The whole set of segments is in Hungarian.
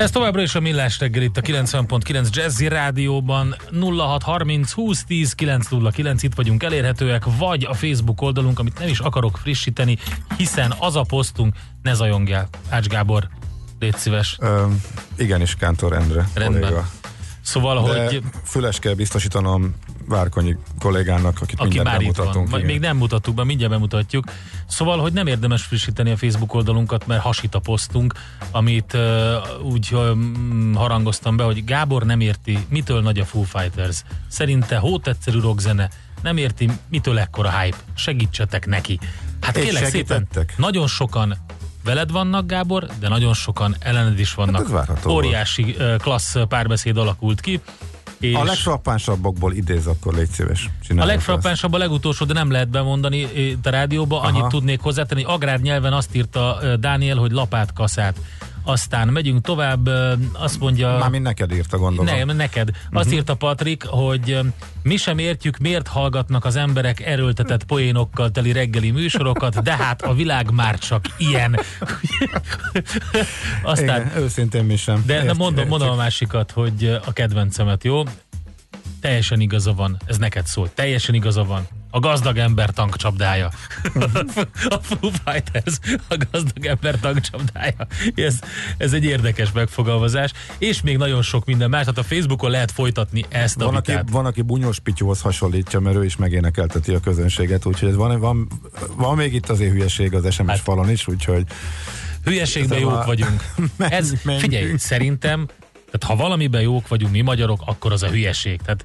Ez továbbra is a Millás reggel itt a 90.9 Jazzy Rádióban 0630 20 10 909 itt vagyunk elérhetőek, vagy a Facebook oldalunk, amit nem is akarok frissíteni, hiszen az a posztunk, ne zajongjál, Ács Gábor, légy szíves. Ö, igenis, Kántor Endre Rendben. kolléga. Szóval, De hogy füles kell biztosítanom Várkonyi kollégának, akit aki már itt van. bemutatunk. Igen. még nem mutattuk be, mindjárt bemutatjuk. Szóval, hogy nem érdemes frissíteni a Facebook oldalunkat, mert hasít a posztunk, amit uh, úgy um, harangoztam be, hogy Gábor nem érti, mitől nagy a Foo Fighters. Szerinte hótetszerű rockzene, nem érti, mitől ekkora hype. Segítsetek neki. Hát És kérlek szépen, nagyon sokan veled vannak, Gábor, de nagyon sokan ellened is vannak. Hát várható volt. Óriási klassz párbeszéd alakult ki. És A legfrappánsabbokból idéz, akkor légy szíves. a legfrappánsabb a legutolsó, de nem lehet bemondani itt a rádióba. Annyit Aha. tudnék hozzátenni, agrárnyelven azt írta ö, Dániel, hogy lapátkaszát. Aztán megyünk tovább, azt mondja... Mármint neked írta, gondolom. Nem, neked. Azt uh-huh. írta Patrik, hogy mi sem értjük, miért hallgatnak az emberek erőltetett poénokkal teli reggeli műsorokat, de hát a világ már csak ilyen. Aztán Igen, őszintén mi sem. de, de mondom, mondom a másikat, hogy a kedvencemet, jó? Teljesen igaza van, ez neked szól. Teljesen igaza van. A gazdag ember tankcsapdája. a Foo Fighters a gazdag ember tankcsapdája. Ez, ez egy érdekes megfogalmazás. És még nagyon sok minden más. Tehát a Facebookon lehet folytatni ezt a Van aki, vitát. van, aki bunyós pityóhoz hasonlítja, mert ő is megénekelteti a közönséget, úgyhogy van, van, van még itt azért hülyeség az SMS Hát- hát, falon is, úgyhogy Hülyeségben jók a- vagyunk. Menj- Ez, menjünk. figyelj, szerintem, tehát ha valamiben jók vagyunk mi magyarok, akkor az a hülyeség. Tehát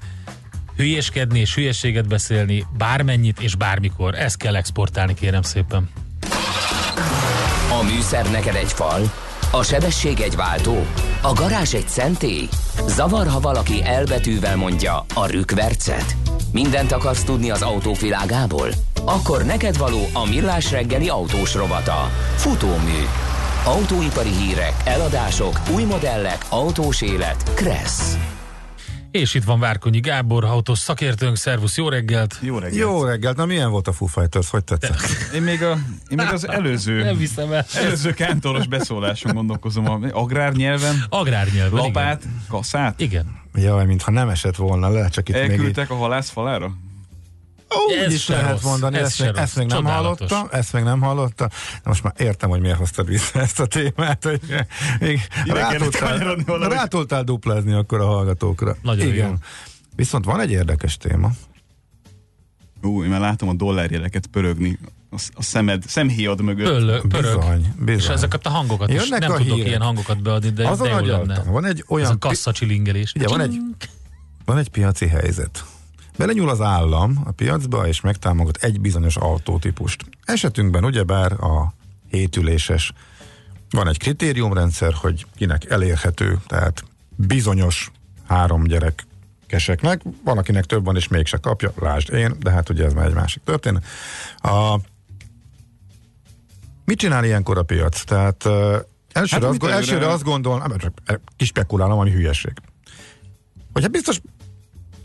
hülyeskedni és hülyeséget beszélni bármennyit és bármikor. Ezt kell exportálni, kérem szépen. A műszer neked egy fal, a sebesség egy váltó, a garázs egy szentély. Zavar, ha valaki elbetűvel mondja a rükvercet. Mindent akarsz tudni az autóvilágából? Akkor neked való a millás reggeli autós rovata. Futómű. Autóipari hírek, eladások, új modellek, autós élet. Kressz. És itt van Várkonyi Gábor, autós szakértőnk, szervusz, jó reggelt! Jó reggelt. jó reggelt, na milyen volt a Foo Fighters, hogy tetszett? Én még, a, én még az Nem előző, viszem el. előző kántoros beszóláson gondolkozom. A agrárnyelven, Agrárnyelven, lapát, kaszát. Igen. Jaj, mintha nem esett volna le, csak itt még így... Elküldtek a halász falára? Ó, Ez is se lehet rossz, mondani, ez ezt, se még, rossz. ezt még nem Csodálatos. hallottam, ezt még nem hallottam. De most már értem, hogy miért hoztad vissza ezt a témát, hogy még Ide rá kellett tudtál, kanyarodni valahogy. rá tudtál duplázni akkor a hallgatókra. Nagyon Igen. jó. Viszont van egy érdekes téma. Ú, én már látom a dollárjeleket pörögni a, a szemed, szemhéjad mögött. Pöllö, pörög. Bizony, bizony. És ezeket a hangokat is Jönnek nem a tudok hírek. ilyen hangokat beadni, de, Az a de jó lenne. Van egy Ez olyan a kassa csilingelés. Ugye, van egy- Van egy piaci helyzet. Belenyúl az állam a piacba, és megtámogat egy bizonyos autótípust. Esetünkben ugyebár a hétüléses. Van egy kritériumrendszer, hogy kinek elérhető, tehát bizonyos három gyerek keseknek, van akinek több van, és mégse kapja, lásd én, de hát ugye ez már egy másik történet. A, mit csinál ilyenkor a piac? Tehát uh, elsőre, Hát, azt, elsőre azt gondolom, nem, csak kispekulálom, ami hülyeség. Hogyha biztos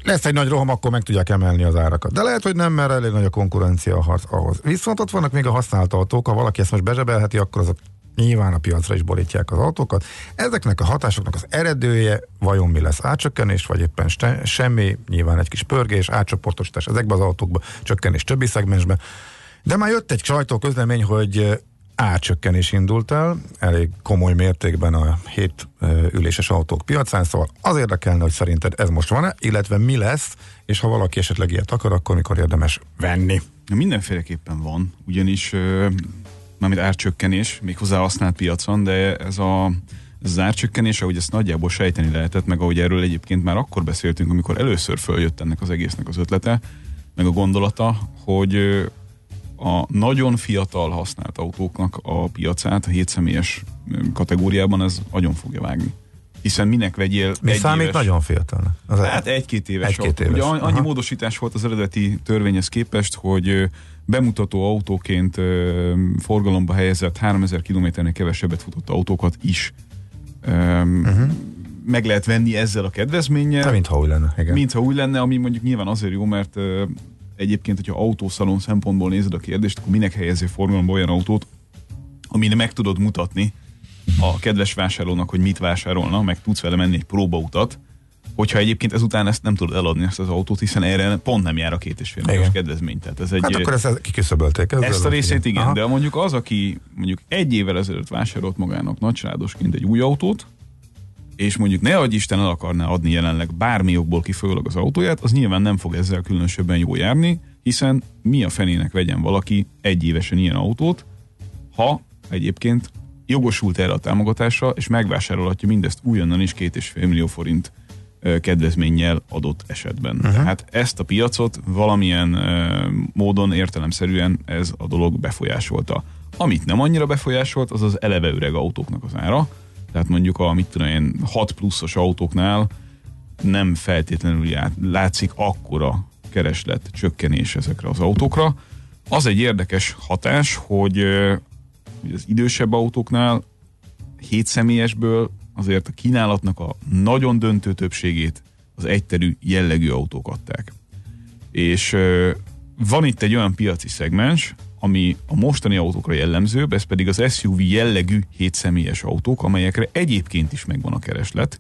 lesz egy nagy roham, akkor meg tudják emelni az árakat. De lehet, hogy nem, mert elég nagy a konkurencia ahhoz. Viszont ott vannak még a használt autók, ha valaki ezt most bezsebelheti, akkor azok nyilván a piacra is borítják az autókat. Ezeknek a hatásoknak az eredője vajon mi lesz? Átcsökkenés, vagy éppen ste, semmi, nyilván egy kis pörgés, átcsoportosítás ezekbe az autókba, csökkenés többi szegmensbe. De már jött egy sajtóközlemény, hogy árcsökkenés indult el, elég komoly mértékben a hét ö, üléses autók piacán, szóval az érdekelne, hogy szerinted ez most van-e, illetve mi lesz, és ha valaki esetleg ilyet akar, akkor mikor érdemes venni. Mindenféleképpen van, ugyanis mármint árcsökkenés, még hozzá használt piacon, de ez a az árcsökkenés, ahogy ezt nagyjából sejteni lehetett, meg ahogy erről egyébként már akkor beszéltünk, amikor először följött ennek az egésznek az ötlete, meg a gondolata, hogy a nagyon fiatal használt autóknak a piacát a hétszemélyes ö, kategóriában ez agyon fogja vágni. hiszen minek vegyél Mi egy számít éves, nagyon fiatalnak? Az Hát egy-két éves Egy-két éves. Ugye an- annyi Aha. módosítás volt az eredeti törvényhez képest, hogy bemutató autóként forgalomba helyezett 3000 kilométernél kevesebbet futott autókat is ö, meg lehet venni ezzel a kedvezménnyel. Nem, mintha úgy lenne. Igen. Mintha úgy lenne, ami mondjuk nyilván azért jó, mert egyébként, hogyha autószalon szempontból nézed a kérdést, akkor minek helyezzél forgalomba olyan autót, amin meg tudod mutatni a kedves vásárlónak, hogy mit vásárolna, meg tudsz vele menni egy próbautat, hogyha egyébként ezután ezt nem tudod eladni ezt az autót, hiszen erre pont nem jár a két és fél milliós Igen. kedvezmény. Tehát ez egy, Hát akkor ezt kiküszöbölték. ezzel ezt a részét igen, Aha. de mondjuk az, aki mondjuk egy évvel ezelőtt vásárolt magának nagycsaládosként egy új autót, és mondjuk ne adj Isten el akarná adni jelenleg bármi jogból kifolyólag az autóját, az nyilván nem fog ezzel különösebben jól járni, hiszen mi a fenének vegyen valaki egy évesen ilyen autót, ha egyébként jogosult erre a támogatásra, és megvásárolhatja mindezt újonnan is két és fél millió forint kedvezménnyel adott esetben. Uh-huh. Tehát ezt a piacot valamilyen módon értelemszerűen ez a dolog befolyásolta. Amit nem annyira befolyásolt, az az eleve öreg autóknak az ára. Tehát mondjuk a mit tudom én, 6 pluszos autóknál nem feltétlenül já- látszik akkora kereslet csökkenés ezekre az autókra. Az egy érdekes hatás, hogy hogy az idősebb autóknál 7 személyesből azért a kínálatnak a nagyon döntő többségét az egyterű jellegű autók adták. És van itt egy olyan piaci szegmens, ami a mostani autókra jellemzőbb, ez pedig az SUV jellegű 7 személyes autók, amelyekre egyébként is megvan a kereslet.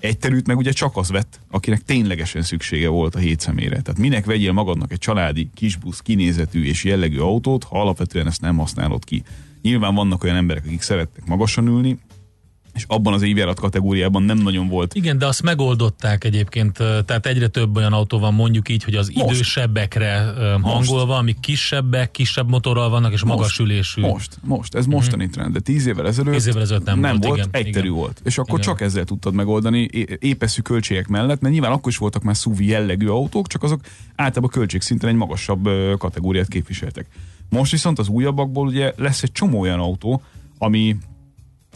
Egy terült meg ugye csak az vett, akinek ténylegesen szüksége volt a hét személyre. Tehát minek vegyél magadnak egy családi, kisbusz, kinézetű és jellegű autót, ha alapvetően ezt nem használod ki. Nyilván vannak olyan emberek, akik szeretnek magasan ülni, és abban az évjárat kategóriában nem nagyon volt Igen, de azt megoldották egyébként, tehát egyre több olyan autó van mondjuk így, hogy az Most. idősebbekre hangolva, amik kisebbek, kisebb motorral vannak, és magas ülésű. Most, most, ez mostani mm-hmm. trend, de tíz évvel ezelőtt, Tíz évvel ezelőtt nem nem volt, volt, igen, egyterű igen. volt. És akkor Igen. csak ezzel tudtad megoldani épeszű költségek mellett, mert nyilván akkor is voltak már SUV jellegű autók, csak azok általában költségszinten egy magasabb kategóriát képviseltek. Most viszont az újabbakból ugye lesz egy csomó olyan autó, ami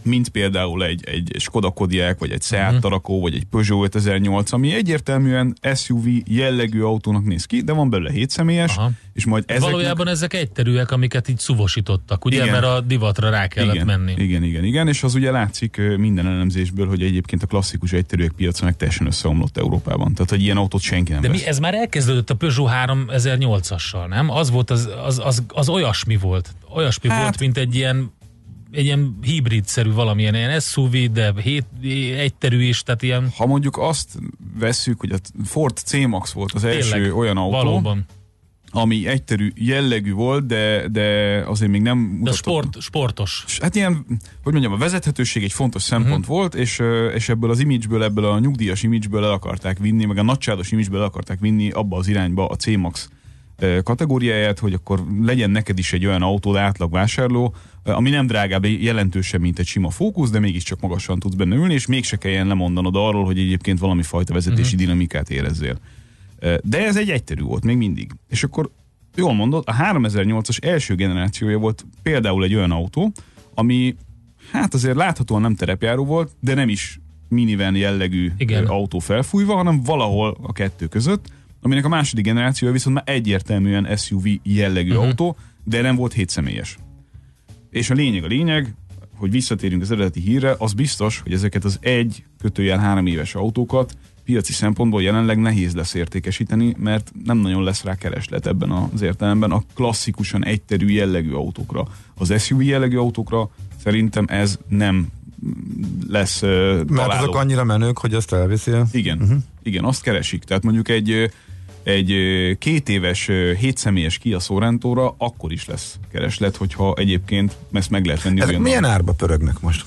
mint például egy, egy Skoda Kodiaq, vagy egy Seat. Tarako, vagy egy Peugeot 5008, ami egyértelműen SUV jellegű autónak néz ki, de van belőle 7 személyes, Aha. és majd ezeknek... Valójában ezek egyterűek, amiket így szuvosítottak, ugye, Igen. mert a divatra rá kellett igen, menni. Igen, igen, igen, és az ugye látszik minden elemzésből, hogy egyébként a klasszikus egyterűek piaca meg teljesen összeomlott Európában. Tehát, hogy ilyen autót senki nem De vesz. mi, ez már elkezdődött a Peugeot 3008-assal, nem? Az volt, az, az, az, az olyasmi volt. Olyasmi Hát- volt, mint egy ilyen egy ilyen hibrid-szerű valamilyen ilyen SUV, de hét, egyterű is, tehát ilyen Ha mondjuk azt vesszük, hogy a Ford C-Max volt az első tényleg, olyan autó, valóban. ami egyterű jellegű volt, de, de azért még nem De mutatott sport, sportos. Hát ilyen, hogy mondjam, a vezethetőség egy fontos szempont uh-huh. volt, és, és ebből az imageből, ebből a nyugdíjas imageből el akarták vinni, meg a nagycsádos imageből el akarták vinni abba az irányba a C-Max kategóriáját, hogy akkor legyen neked is egy olyan autód átlag vásárló, ami nem drágább jelentősebb, mint egy sima fókusz, de mégiscsak magasan tudsz benne ülni, és mégse kelljen lemondanod arról, hogy egyébként valami fajta vezetési uh-huh. dinamikát érezzél. De ez egy egyterű volt még mindig. És akkor jól mondod, a 3008-as első generációja volt például egy olyan autó, ami hát azért láthatóan nem terepjáró volt, de nem is minivan jellegű Igen. autó felfújva, hanem valahol a kettő között, aminek a második generációja viszont már egyértelműen SUV jellegű uh-huh. autó, de nem volt 7 személyes. És a lényeg a lényeg, hogy visszatérünk az eredeti hírre, az biztos, hogy ezeket az egy kötőjel három éves autókat piaci szempontból jelenleg nehéz lesz értékesíteni, mert nem nagyon lesz rá kereslet ebben az értelemben a klasszikusan egyterű jellegű autókra. Az SUV jellegű autókra szerintem ez nem lesz uh, Mert találó. azok annyira menők, hogy ezt elviszi. Igen, uh-huh. igen, azt keresik. Tehát mondjuk egy egy két éves, ö, hét személyes Kia Sorrentóra akkor is lesz kereslet, hogyha egyébként ezt meg lehet venni. Ezek milyen árba pörögnek most?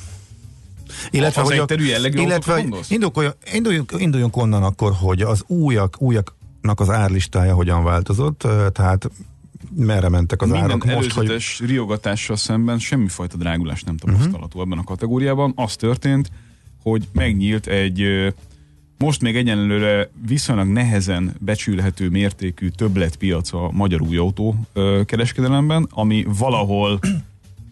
Az hogy egyterű jellegű illetve induljunk, induljunk, induljunk onnan akkor, hogy az újak, újaknak az árlistája hogyan változott, tehát merre mentek az Minden árak most, hogy riogatással szemben semmifajta drágulás nem tapasztalható uh-huh. ebben a kategóriában. Az történt, hogy megnyílt egy most még egyenlőre viszonylag nehezen becsülhető mértékű többletpiac a magyar új autó kereskedelemben, ami valahol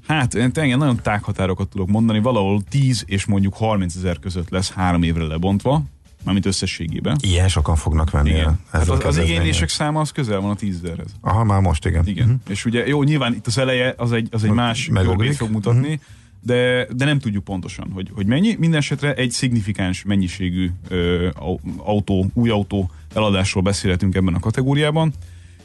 Hát, én tényleg nagyon tághatárokat tudok mondani, valahol 10 és mondjuk 30 ezer között lesz három évre lebontva, mármint összességében. Ilyen sokan fognak venni. Igen. el Hát az, az igénylések száma az közel van a 10 ezerhez. Aha, már most igen. Igen. Uh-huh. És ugye jó, nyilván itt az eleje az egy, az egy más görbét fog mutatni, uh-huh. De, de nem tudjuk pontosan, hogy, hogy mennyi. Minden esetre egy szignifikáns mennyiségű ö, au- autó, új autó eladásról beszélhetünk ebben a kategóriában,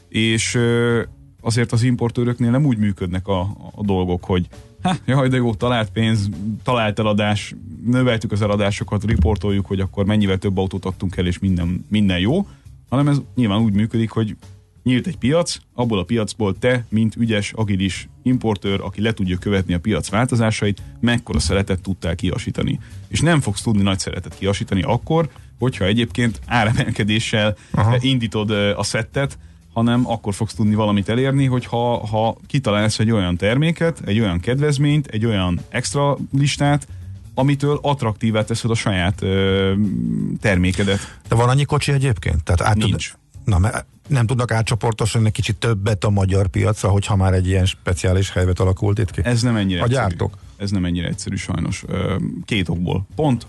és ö, azért az importőröknél nem úgy működnek a, a dolgok, hogy ha, jaj, de jó, talált pénz, talált eladás, növeltük az eladásokat, riportoljuk, hogy akkor mennyivel több autót adtunk el, és minden, minden jó, hanem ez nyilván úgy működik, hogy nyílt egy piac, abból a piacból te, mint ügyes, agilis importőr, aki le tudja követni a piac változásait, mekkora szeretet tudtál kiasítani. És nem fogsz tudni nagy szeretet kiasítani akkor, hogyha egyébként áremelkedéssel Aha. indítod a szettet, hanem akkor fogsz tudni valamit elérni, hogy ha, ha kitalálsz egy olyan terméket, egy olyan kedvezményt, egy olyan extra listát, amitől attraktívá teszed a saját ö, termékedet. De van annyi kocsi egyébként? Tehát át Nincs. Na, mert nem tudnak átcsoportosítani egy kicsit többet a magyar piacra, hogyha már egy ilyen speciális helyzet alakult itt ki? Ez nem ennyire A egyszerű. Ez nem ennyire egyszerű sajnos. Két okból. Pont,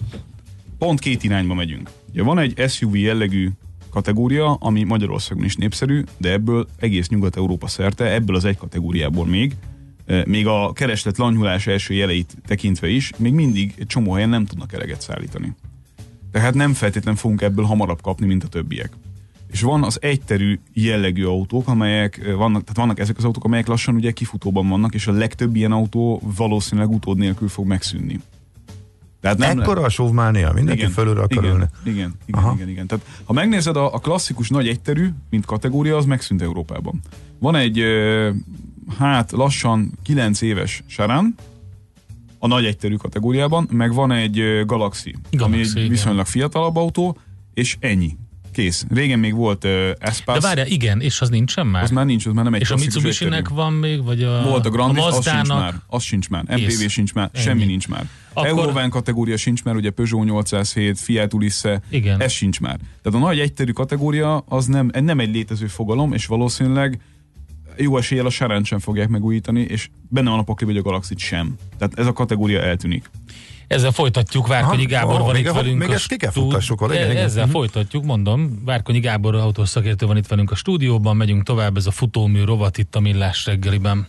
pont két irányba megyünk. Ugye van egy SUV jellegű kategória, ami Magyarországon is népszerű, de ebből egész Nyugat-Európa szerte, ebből az egy kategóriából még, még a kereslet lanyhulás első jeleit tekintve is, még mindig egy csomó helyen nem tudnak eleget szállítani. Tehát nem feltétlenül fogunk ebből hamarabb kapni, mint a többiek. És van az egyterű jellegű autók, amelyek vannak, tehát vannak ezek az autók, amelyek lassan ugye kifutóban vannak, és a legtöbb ilyen autó valószínűleg utód nélkül fog megszűnni. Tehát nem le- Ekkora a sóvmánia, mindenki fölülre akar igen, ülni. Igen, igen, Aha. igen, igen. Tehát ha megnézed a, a klasszikus nagy egyterű, mint kategória, az megszűnt Európában. Van egy, hát lassan 9 éves Saran, a nagy egyterű kategóriában, meg van egy ö, Galaxy, ami Galaxy, egy igen. viszonylag fiatalabb autó, és ennyi. Kész. Régen még volt uh, De Espace, várjál, igen, és az nincsen már? az már nincs, az már nem egy és a Mitsubishi-nek van még, vagy a, Volt a Grandis, a az sincs már. Az sincs már. MPV sincs már. Ennyi. Semmi nincs már. Akkor-. Eurovan kategória sincs már, ugye Peugeot 807, Fiat Ulisse, Igen. ez sincs már. Tehát a nagy egyterű kategória az nem, nem egy létező fogalom, és valószínűleg jó eséllyel a Sarán sem fogják megújítani, és benne van a pakli, hogy a Galaxy sem. Tehát ez a kategória eltűnik. Ezzel folytatjuk, Várkonyi Aha, Gábor ó, van még itt a- velünk még ezt ki kell futtassuk igen, E- igen. Ezzel Mhm. folytatjuk, mondom. Várkonyi Gábor autószakértő van itt velünk a stúdióban, megyünk tovább, ez a futómű rovat itt a Millás reggeliben.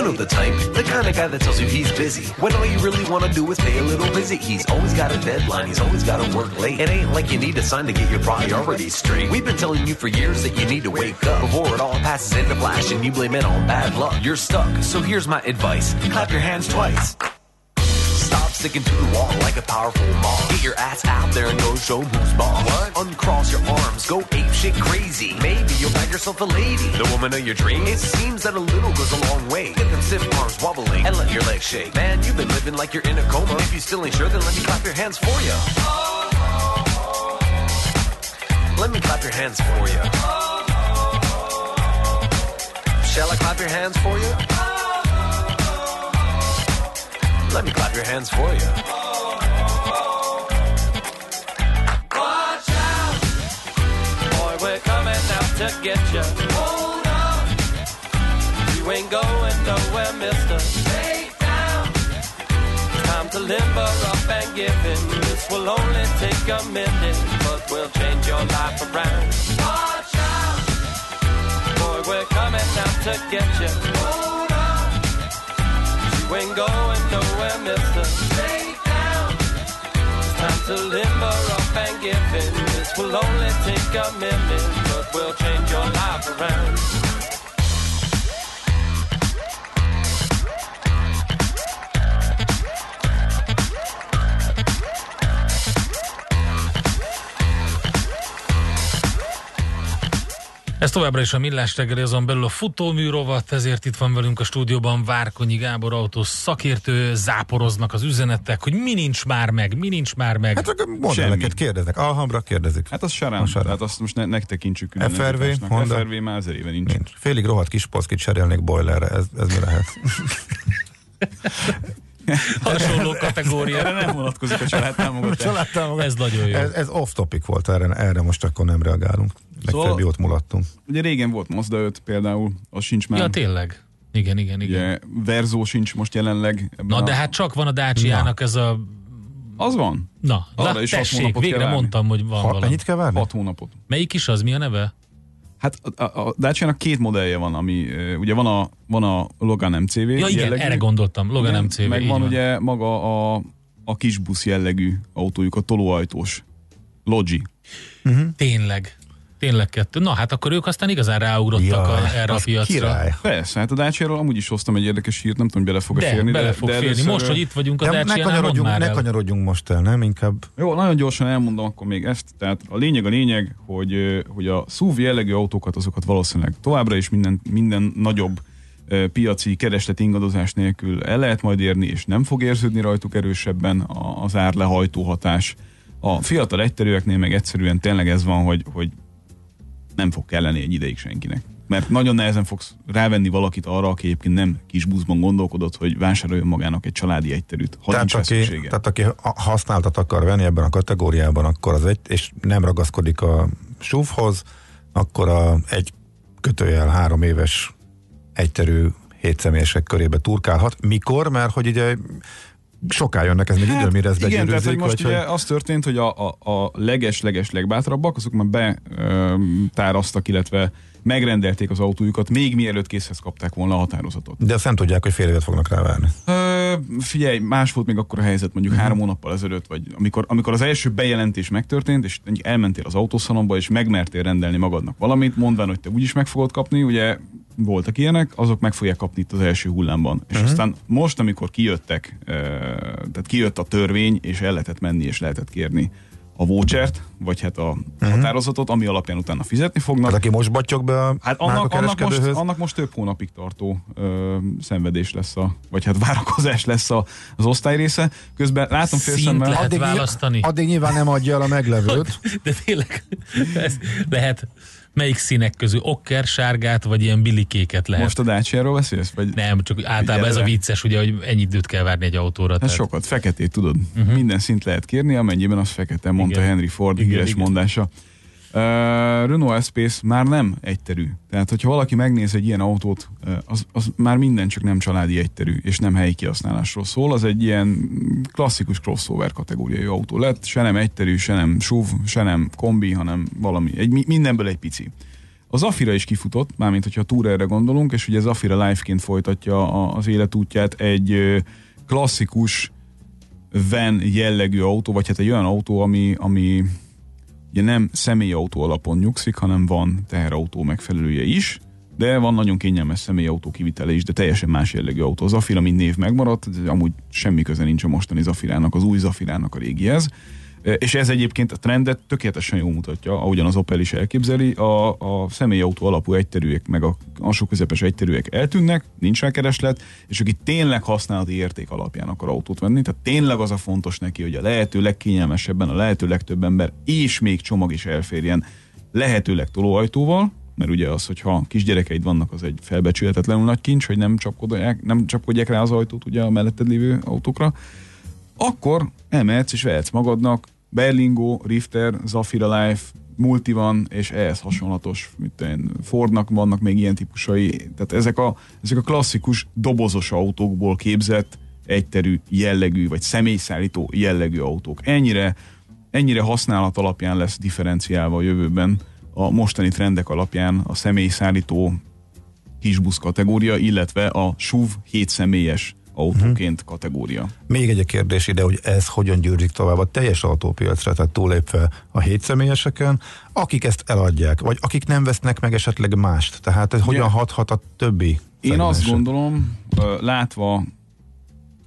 I know the type, the kind of guy that tells you he's busy. When all you really want to do is pay a little visit. He's always got a deadline, he's always got to work late. It ain't like you need a sign to get your priorities straight. We've been telling you for years that you need to wake up before it all passes into flash and you blame it on bad luck. You're stuck, so here's my advice clap your hands twice. Sticking to the wall like a powerful mom. Get your ass out there and go show who's boss. What? Uncross your arms, go ape shit crazy. Maybe you'll find yourself a lady, the woman of your dreams. It seems that a little goes a long way. Get them stiff arms wobbling and let your legs shake. Man, you've been living like you're in a coma. If you still ain't sure, then let me clap your hands for you. Let me clap your hands for you. Shall I clap your hands for you? Let me clap your hands for you. Watch out, boy, we're coming out to get you. Hold on. You ain't going nowhere, mister. Stay down. Time to limber up and give in. This will only take a minute, but we'll change your life around. Watch out. Boy, we're coming out to get you. Hold on. You ain't going nowhere, mister. Stay down. It's Time to limber up and give in. This will only take a minute, but we'll change your life around. Ez továbbra is a Millás reggeli, azon belül a futómű rovat, ezért itt van velünk a stúdióban Várkonyi Gábor autós szakértő, záporoznak az üzenetek, hogy mi nincs már meg, mi nincs már meg. Hát csak modelleket kérdeznek. Alhambra kérdezik. Hát az A Sarán. tehát azt most ne, ne tekintsük külön FRV. Honda? FRV már ezer éve nincs. Nincs. Félig rohadt kis poszkit cserélnék boilerre, ez, ez mi lehet? Hasonló kategória. Erre nem vonatkozik a családtámogatás. Családtámogatás. Ez nagyon jó. Ez, ez off topic volt, erre, erre most akkor nem reagálunk. Legfeljebb Szóval- jót mulattunk. Ugye régen volt Mazda 5 például, az sincs már. Ja, tényleg. Igen, igen, igen. Ugye Verzo sincs most jelenleg. Na, a... de hát csak van a Dacia-nak ez a... Az van. Na, Arra na is hat tessék, végre várni. mondtam, hogy van Ha, valami. mennyit kell várni? 6 hónapot. Melyik is az? Mi a neve? Hát a, a, Dacia-nak két modellje van, ami ugye van a, van a Logan MCV Ja, igen, jellegű, erre gondoltam. Logan igen, MCV. Meg így van, ugye maga a, a kisbusz jellegű autójuk, a tolóajtós. Logi. Tényleg. Tényleg kettő. Na hát akkor ők aztán igazán ráugrottak a, erre a piacra. Király. Persze, hát a Dacia-ról amúgy is hoztam egy érdekes hírt, nem tudom, bele fog De, férni. bele fog de férni. először- Most, hogy itt vagyunk a ne Dacia-nál, kanyarodjunk, ne el. kanyarodjunk most el, nem? Inkább Jó, nagyon gyorsan elmondom akkor még ezt. Tehát a lényeg a lényeg, hogy, hogy a SUV jellegű autókat, azokat valószínűleg továbbra is minden, minden nagyobb piaci kereslet ingadozás nélkül el lehet majd érni, és nem fog érződni rajtuk erősebben a- az árlehajtó hatás. A fiatal egyterűeknél meg egyszerűen tényleg ez van, hogy, hogy nem fog kelleni egy ideig senkinek. Mert nagyon nehezen fogsz rávenni valakit arra, aki egyébként nem kis buszban gondolkodott, hogy vásároljon magának egy családi egyterűt, ha tehát aki, tehát aki ha- használtat akar venni ebben a kategóriában, akkor az egy, és nem ragaszkodik a SUV-hoz, akkor a egy kötőjel három éves egyterű hétszemélyesek körébe turkálhat. Mikor? Mert hogy ugye soká jönnek, ez még idő, mire ez Hát, igen, tehát hogy most vagy ugye hogy... az történt, hogy a, a, a leges-leges legbátrabbak, azok már betárasztak, illetve megrendelték az autójukat, még mielőtt készhez kapták volna a határozatot. De azt nem tudják, hogy fél évet fognak rávárni. Ö, figyelj, más volt még akkor a helyzet, mondjuk Mhm. három hónappal ezelőtt, vagy amikor, amikor az első bejelentés megtörtént, és elmentél az autószalomba, és megmertél rendelni magadnak valamit, mondván, hogy te úgyis meg fogod kapni, ugye voltak ilyenek, azok meg fogják kapni itt az első hullámban. És aztán most, amikor kijöttek, ö, tehát kijött a törvény, és el lehetett menni, és lehetett kérni a vouchert, vagy hát a határozatot, ami alapján utána fizetni fognak. Tehát aki most batyog be a Hát annak, annak, most, annak most több hónapig tartó ö, szenvedés lesz a, vagy hát várakozás lesz a, az osztály része. Közben látom félszemmel, lehet addig, választani. addig nyilván nem adja el a meglevőt. De tényleg, ez lehet melyik színek közül? Okker, sárgát, vagy ilyen bilikéket lehet? most a Dacia-ról beszélsz? Vagy Nem, csak általában ez a vicces, ugye, hogy ennyi időt kell várni egy autóra. Hát tehát- sokat, feketét tudod. Uh-huh. Minden szint lehet kérni, amennyiben az fekete, mondta Igen. Henry Ford Igen, híres igen. mondása. Uh, Renault Espace már nem egyterű. Tehát, hogyha valaki megnéz egy ilyen autót, az, az már minden csak nem családi egyterű, és nem helyi kihasználásról szól. Az egy ilyen klasszikus crossover kategóriai autó lett. Se nem egyterű, se nem SUV, se nem kombi, hanem valami. Egy, mi- mindenből egy pici. Az Afira is kifutott, mármint hogyha a Tourer-re gondolunk, és ugye az Afira Life-ként folytatja az életútját egy klasszikus van jellegű autó, vagy hát egy olyan autó, ami, ami ugye nem személyautó alapon nyugszik, hanem van teherautó megfelelője is, de van nagyon kényelmes személyautó kivitele is, de teljesen más jellegű autó. Az Zafira, mint név megmaradt, amúgy semmi köze nincs a mostani Zafirának, az új Zafirának a régihez. És ez egyébként a trendet tökéletesen jól mutatja, ahogyan az Opel is elképzeli. A, a személyautó alapú egyterűek, meg a alsó közepes egyterűek eltűnnek, nincs rá kereslet, és aki tényleg használati érték alapján akar autót venni, tehát tényleg az a fontos neki, hogy a lehető legkényelmesebben, a lehető legtöbb ember, és még csomag is elférjen lehetőleg tolóajtóval, mert ugye az, hogyha kisgyerekeid vannak, az egy felbecsülhetetlenül nagy kincs, hogy nem csapkodják, nem csapkodják rá az ajtót ugye a melletted lévő autókra, akkor emelsz és vehetsz magadnak Berlingo, Rifter, Zafira Life, Multi van, és ehhez hasonlatos, mint én, Fordnak vannak még ilyen típusai, tehát ezek a, ezek a klasszikus dobozos autókból képzett egyterű jellegű, vagy személyszállító jellegű autók. Ennyire, ennyire használat alapján lesz differenciálva a jövőben a mostani trendek alapján a személyszállító kisbusz kategória, illetve a SUV 7 személyes autóként kategória. Még egy kérdés ide, hogy ez hogyan győzik tovább a teljes autópiacra, tehát túlépve a hétszemélyeseken, akik ezt eladják, vagy akik nem vesznek meg esetleg mást. Tehát ez hogyan hathat a többi Én azt szegmensre? gondolom, látva,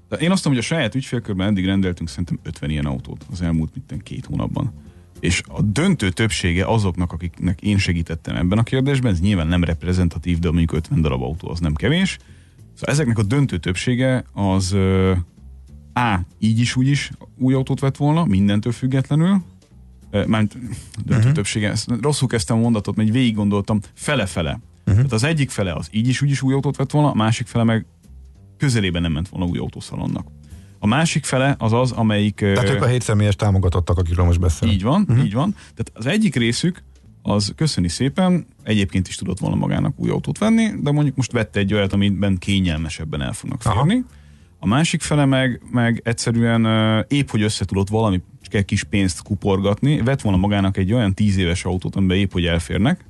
de én azt mondom, hogy a saját ügyfélkörben eddig rendeltünk szerintem 50 ilyen autót az elmúlt minden két hónapban. És a döntő többsége azoknak, akiknek én segítettem ebben a kérdésben, ez nyilván nem reprezentatív, de mondjuk 50 darab autó az nem kevés. Szóval ezeknek a döntő többsége az A. így is úgy is új autót vett volna, mindentől függetlenül, Mármint döntő uh-huh. többsége, ezt rosszul kezdtem a mondatot, mert végig gondoltam, fele-fele. Uh-huh. Tehát az egyik fele az így is úgy is új autót vett volna, a másik fele meg közelében nem ment volna új autószalonnak. A másik fele az az, amelyik... Tehát ők a hét személyes támogatottak, akikről most beszélünk. így van, uh-huh. így van. Tehát az egyik részük az köszöni szépen, egyébként is tudott volna magának új autót venni, de mondjuk most vette egy olyat, amiben kényelmesebben el fognak férni. A másik fele meg, meg egyszerűen uh, épp, hogy össze tudott valami csak kis pénzt kuporgatni, vett volna magának egy olyan tíz éves autót, amiben épp, hogy elférnek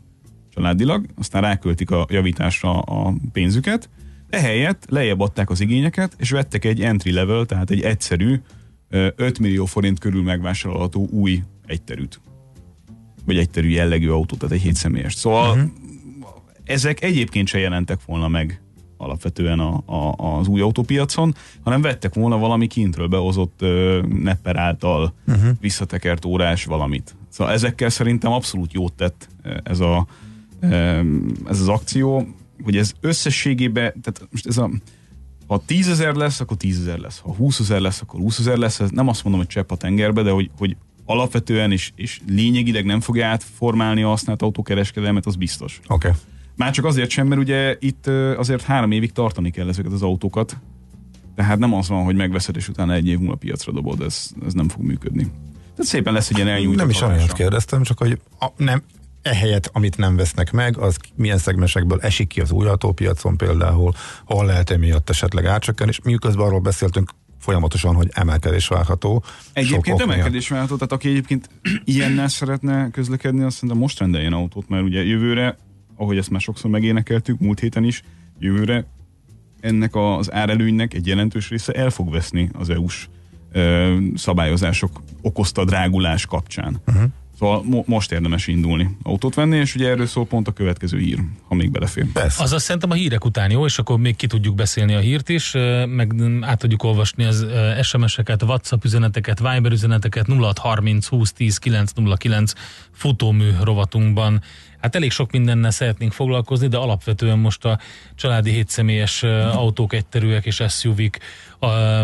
családilag, aztán ráköltik a javításra a pénzüket, ehelyett lejjebb adták az igényeket, és vettek egy entry level, tehát egy egyszerű, ö, 5 millió forint körül megvásárolható új egyterűt. Vagy egyterű jellegű autót, tehát egy hétszemélyes. Szóval uh-huh. ezek egyébként se jelentek volna meg alapvetően a, a, az új autópiacon, hanem vettek volna valami kintről behozott ö, nepper által uh-huh. visszatekert órás valamit. Szóval ezekkel szerintem abszolút jót tett ez, a, ez az akció, hogy ez összességében, tehát most ez a ha 10 ezer lesz, akkor 10 ezer lesz. Ha 20 ezer lesz, akkor 20 ezer lesz. Ez nem azt mondom, hogy csepp a tengerbe, de hogy, hogy alapvetően és, és lényegileg nem fogja átformálni a használt autókereskedelmet, az biztos. Oké. Okay. Már csak azért sem, mert ugye itt azért három évig tartani kell ezeket az autókat. Tehát nem az van, hogy megveszed, és utána egy év múlva piacra dobod, ez, ez nem fog működni. Tehát szépen lesz egy ilyen elnyújtott Nem is amiatt kérdeztem, csak hogy a, nem, ehelyett, amit nem vesznek meg, az milyen szegmensekből esik ki az új autópiacon például, hol lehet emiatt esetleg átcsökkenni, és miközben arról beszéltünk folyamatosan, hogy emelkedés várható. Egyébként emelkedés várható, tehát aki egyébként ilyennel szeretne közlekedni, azt szerintem most rendeljen autót, mert ugye jövőre, ahogy ezt már sokszor megénekeltük, múlt héten is, jövőre ennek az árelőnynek egy jelentős része el fog veszni az EU-s ö, szabályozások okozta drágulás kapcsán. Uh-huh. Szóval mo- most érdemes indulni autót venni, és ugye erről szól pont a következő hír, ha még belefér. Persze. Az azt szerintem a hírek után jó, és akkor még ki tudjuk beszélni a hírt is, meg át tudjuk olvasni az SMS-eket, WhatsApp üzeneteket, Viber üzeneteket 0630 20 10 909 futómű rovatunkban. Hát elég sok mindennel szeretnénk foglalkozni, de alapvetően most a családi hétszemélyes autók, egyterűek és SUV-k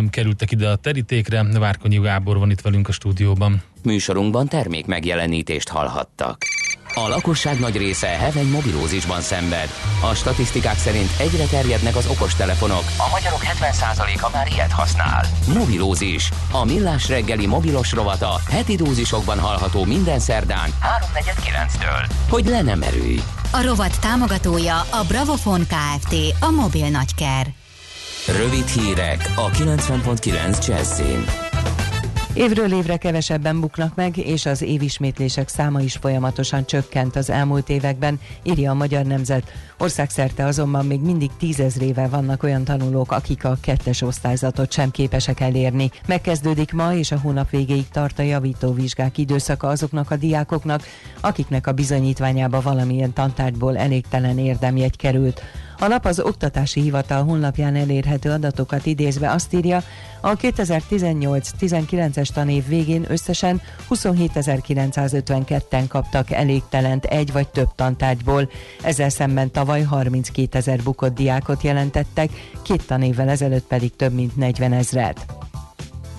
kerültek ide a terítékre. Várkonyi Gábor van itt velünk a stúdióban. Műsorunkban termék megjelenítést hallhattak. A lakosság nagy része heveny mobilózisban szenved. A statisztikák szerint egyre terjednek az okostelefonok. A magyarok 70%-a már ilyet használ. Mobilózis. A millás reggeli mobilos rovata heti dózisokban hallható minden szerdán 3.49-től. Hogy le nem erőj. A rovat támogatója a Bravofon Kft. A mobil nagyker. Rövid hírek a 90.9 Jazzin. Évről évre kevesebben buknak meg, és az évismétlések száma is folyamatosan csökkent az elmúlt években, írja a Magyar Nemzet. Országszerte azonban még mindig tízezrével vannak olyan tanulók, akik a kettes osztályzatot sem képesek elérni. Megkezdődik ma és a hónap végéig tart a javító vizsgák időszaka azoknak a diákoknak, akiknek a bizonyítványába valamilyen tantárgyból elégtelen érdemjegy került. A lap az Oktatási Hivatal honlapján elérhető adatokat idézve azt írja, a 2018-19-es tanév végén összesen 27.952-en kaptak elégtelent egy vagy több tantárgyból. Ezzel szemben tavaly 32 ezer bukott diákot jelentettek, két tanévvel ezelőtt pedig több mint 40 ezret.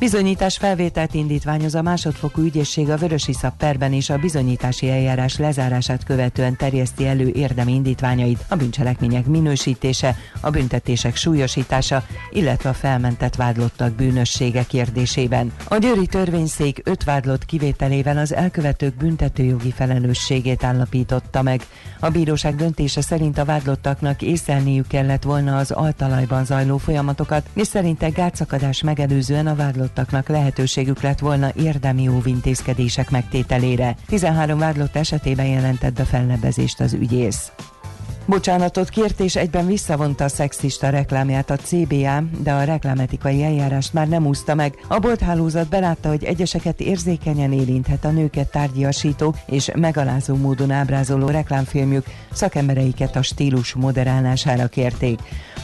Bizonyítás felvételt indítványoz a másodfokú ügyészség a Vörösiszap perben és a bizonyítási eljárás lezárását követően terjeszti elő érdemi indítványait, a bűncselekmények minősítése, a büntetések súlyosítása, illetve a felmentett vádlottak bűnössége kérdésében. A Győri törvényszék öt vádlott kivételével az elkövetők büntetőjogi felelősségét állapította meg. A bíróság döntése szerint a vádlottaknak észlelniük kellett volna az altalajban zajló folyamatokat, és szerinte gátszakadás megelőzően a vádlottaknak lehetőségük lett volna érdemi óvintézkedések megtételére. 13 vádlott esetében jelentett be fellebbezést az ügyész. Bocsánatot kért és egyben visszavonta a szexista reklámját a CBA, de a reklámetikai eljárást már nem úszta meg. A bolthálózat belátta, hogy egyeseket érzékenyen érinthet a nőket tárgyasító és megalázó módon ábrázoló reklámfilmjük, szakembereiket a stílus moderálására kérték.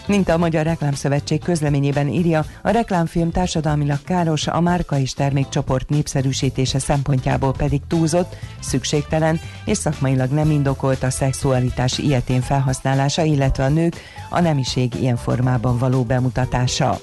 Mint a Magyar Reklámszövetség közleményében írja, a reklámfilm társadalmilag káros, a márka és termékcsoport népszerűsítése szempontjából pedig túlzott, szükségtelen és szakmailag nem indokolt a szexualitás ilyetén felhasználása, illetve a nők a nemiség ilyen formában való bemutatása.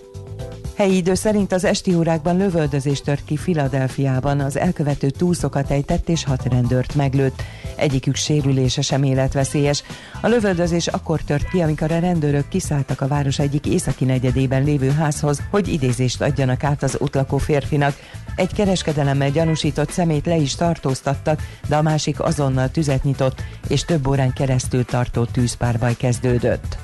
Helyi idő szerint az esti órákban lövöldözés tört ki Filadelfiában, az elkövető túlszokat ejtett és hat rendőrt meglőtt. Egyikük sérülése sem életveszélyes. A lövöldözés akkor tört ki, amikor a rendőrök kiszálltak a város egyik északi negyedében lévő házhoz, hogy idézést adjanak át az ott lakó férfinak. Egy kereskedelemmel gyanúsított szemét le is tartóztattak, de a másik azonnal tüzet nyitott, és több órán keresztül tartó tűzpárbaj kezdődött.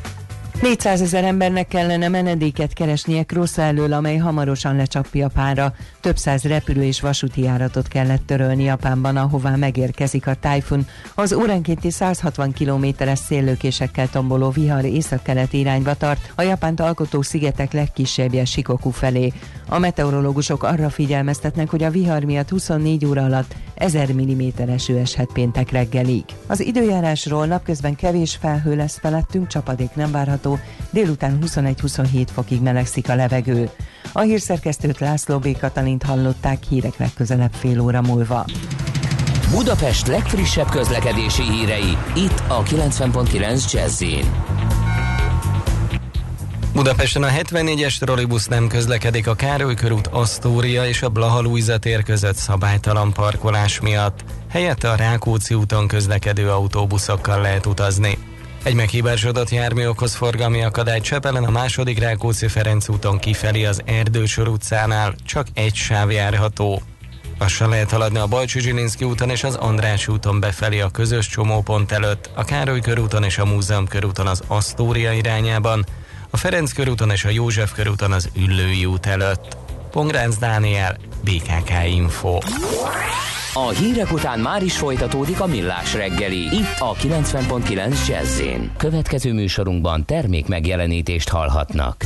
400 ezer embernek kellene menedéket keresnie Krosza elől, amely hamarosan lecsapja pára. Több száz repülő és vasúti járatot kellett törölni Japánban, ahová megérkezik a tájfun. Az óránkénti 160 kilométeres széllőkésekkel tomboló vihar észak-kelet irányba tart, a Japánt alkotó szigetek legkisebbje Sikoku felé. A meteorológusok arra figyelmeztetnek, hogy a vihar miatt 24 óra alatt 1000 mm eső eshet péntek reggelig. Az időjárásról napközben kevés felhő lesz felettünk, csapadék nem várható, délután 21-27 fokig melegszik a levegő. A hírszerkesztőt László B. Katalint hallották hírek legközelebb fél óra múlva. Budapest legfrissebb közlekedési hírei, itt a 90.9 jazz Budapesten a 74-es trollibusz nem közlekedik a Károly körút Asztória és a Blaha tér között szabálytalan parkolás miatt. Helyette a Rákóczi úton közlekedő autóbuszokkal lehet utazni. Egy meghibásodott jármű okoz forgalmi akadály Csepelen a második Rákóczi Ferenc úton kifelé az Erdősor utcánál csak egy sáv járható. Lassan lehet haladni a Bajcsi Zsilinszki úton és az András úton befelé a közös csomópont előtt, a Károly körúton és a Múzeum körúton az Asztória irányában, a Ferenc körúton és a József körúton az Üllői út előtt. Pongránc Dániel, BKK Info. A hírek után már is folytatódik a millás reggeli, itt a 90.9 jazz Következő műsorunkban termék megjelenítést hallhatnak.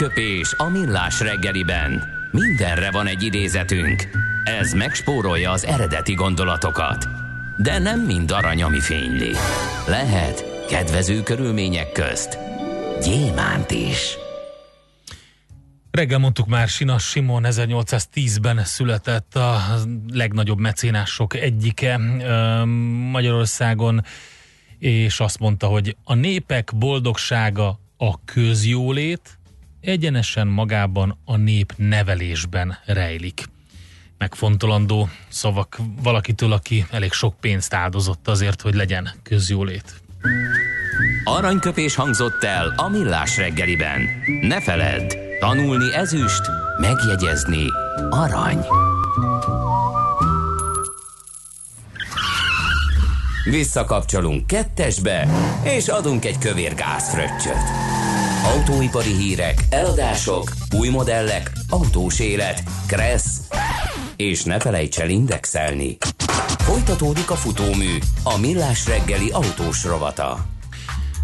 Aranyköpés a millás reggeliben. Mindenre van egy idézetünk. Ez megspórolja az eredeti gondolatokat. De nem mind arany, ami fényli. Lehet kedvező körülmények közt gyémánt is. Reggel mondtuk már, Sinas Simon 1810-ben született a legnagyobb mecénások egyike Magyarországon, és azt mondta, hogy a népek boldogsága a közjólét, egyenesen magában a nép nevelésben rejlik. Megfontolandó szavak valakitől, aki elég sok pénzt áldozott azért, hogy legyen közjólét. Aranyköpés hangzott el a millás reggeliben. Ne feledd, tanulni ezüst, megjegyezni arany. Visszakapcsolunk kettesbe, és adunk egy kövér gázfröccsöt. Autóipari hírek, eladások, új modellek, autós élet, kressz, és ne felejts el indexelni. Folytatódik a futómű, a millás reggeli autós rovata.